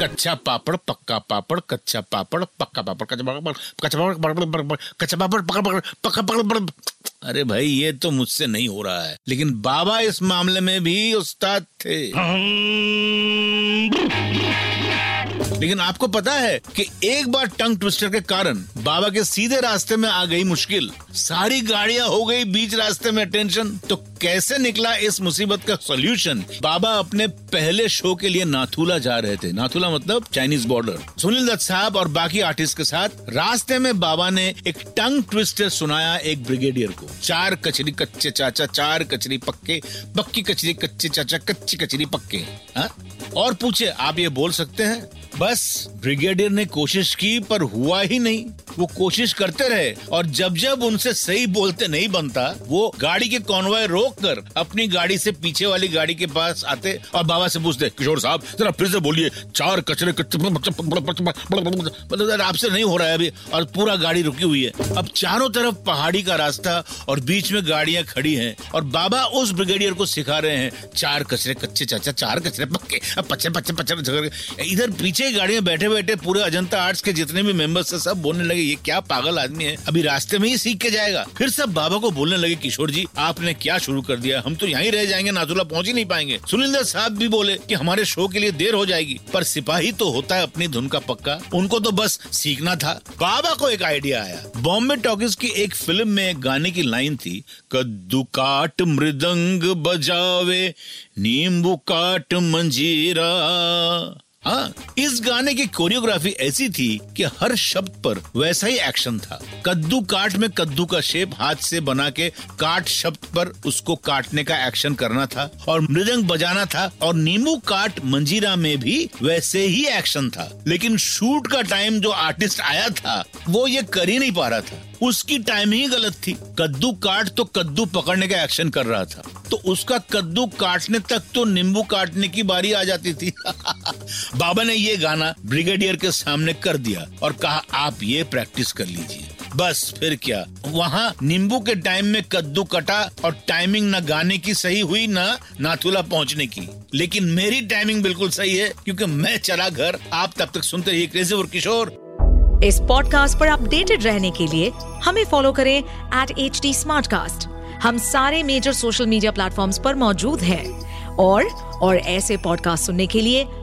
कच्चा पापड़, पक्का पापड़, कच्चा पापड़, पक्का पापड़, कच्चा पापड़ कच्चा पापड़ कच्चा पापड़ पकड़ पकड़ पक्का पकड़ अरे भाई, ये तो मुझसे नहीं हो रहा है। लेकिन बाबा इस मामले में भी उस्ताद थे। लेकिन आपको पता है कि एक बार टंग ट्विस्टर के कारण बाबा के सीधे रास्ते में आ गई मुश्किल। सारी गाड़ियाँ हो गई बीच रास्ते में टेंशन। तो कैसे निकला इस मुसीबत का सोल्यूशन? बाबा अपने पहले शो के लिए नाथुला जा रहे थे। नाथुला मतलब चाइनीज़ बॉर्डर। सुनील दत्त साहब और बाकी आर्टिस्ट के साथ रास्ते में बाबा ने एक टंग ट्विस्टर सुनाया एक ब्रिगेडियर को। चार कचरी कच्चे चाचा, चार कचरी पक्के, पक्की कचरी कच्चे चाचा, कच्ची कचरी पक्के। हाँ? और पूछे आप ये बोल सकते हैं? बस ब्रिगेडियर ने कोशिश की पर हुआ ही नहीं। वो कोशिश करते रहे और जब जब उनसे सही बोलते नहीं बनता वो गाड़ी के कॉन्वॉय रोक कर अपनी गाड़ी से पीछे वाली गाड़ी के पास आते और बाबा से पूछते किशोर साहब जरा फिर से बोलिए चार कचरे मतलब आपसे नहीं हो रहा है अभी और पूरा गाड़ी रुकी हुई है अब चारों तरफ़ पहाड़ी का रास्ता और बीच में गाड़ियाँ खड़ी हैं और बाबा उस ब्रिगेडियर को सिखा रहे हैं चार कचरे कच्चे चाचा चार कचरे पक्के पच्चे पच्चे पच्चे इधर पीछे ही गाड़ियाँ बैठे बैठे पूरे अजंता आर्ट्स के जितने भी मेंबर्स थे सब बोलने लगे ये क्या पागल आदमी है? अभी रास्ते में ही सीख के जाएगा। फिर सब बाबा को बोलने लगे, किशोर जी, आपने क्या शुरू कर दिया? हम तो यहीं रह जाएँगे, नाथुला पहुँच ही नहीं पाएँगे। सुनिंदर साहब भी बोले कि हमारे शो के लिए देर हो जाएगी, पर सिपाही तो होता है अपनी धुन का पक्का। उनको तो बस सीखना था। बाबा को एक आइडिया आया। बॉम्बे टॉकीज की एक फ़िल्म में गाने की लाइन थी, कद्दू काट मृदंग बजावे, नींबू काट मंजीरा। हाँ इस गाने की कोरियोग्राफी ऐसी थी कि हर शब्द पर वैसा ही एक्शन था। कद्दू काट में कद्दू का शेप हाथ से बना के काट शब्द पर उसको काटने का एक्शन करना था और मृदंग बजाना था और नींबू काट मंजीरा में भी वैसे ही एक्शन था। लेकिन शूट का टाइम जो आर्टिस्ट आया था, वो ये कर ही नहीं पा रहा था। उसकी टाइम ही गलत थी। कद्दू काट तो कद्दू पकड़ने का एक्शन कर रहा था। तो उसका कद्दू काटने तक तो नींबू काटने की बारी आ जाती थी। बाबा ने ये गाना ब्रिगेडियर के सामने कर दिया और कहा आप ये प्रैक्टिस कर लीजिए। बस फिर क्या? वहाँ नींबू के टाइम में कद्दू कटा और टाइमिंग न गाने की सही हुई न ना, नाथुला पहुँचने की। लेकिन मेरी टाइमिंग बिल्कुल सही है क्योंकि मैं चला घर। आप तब तक सुनते रहिए क्रेजी और किशोर इस पॉडकास्ट पर अपडेटेड रहने के लिए हमें फॉलो करें एट एच टी हम सारे मेजर सोशल मीडिया प्लेटफॉर्म पर मौजूद हैं। और और ऐसे पॉडकास्ट सुनने के लिए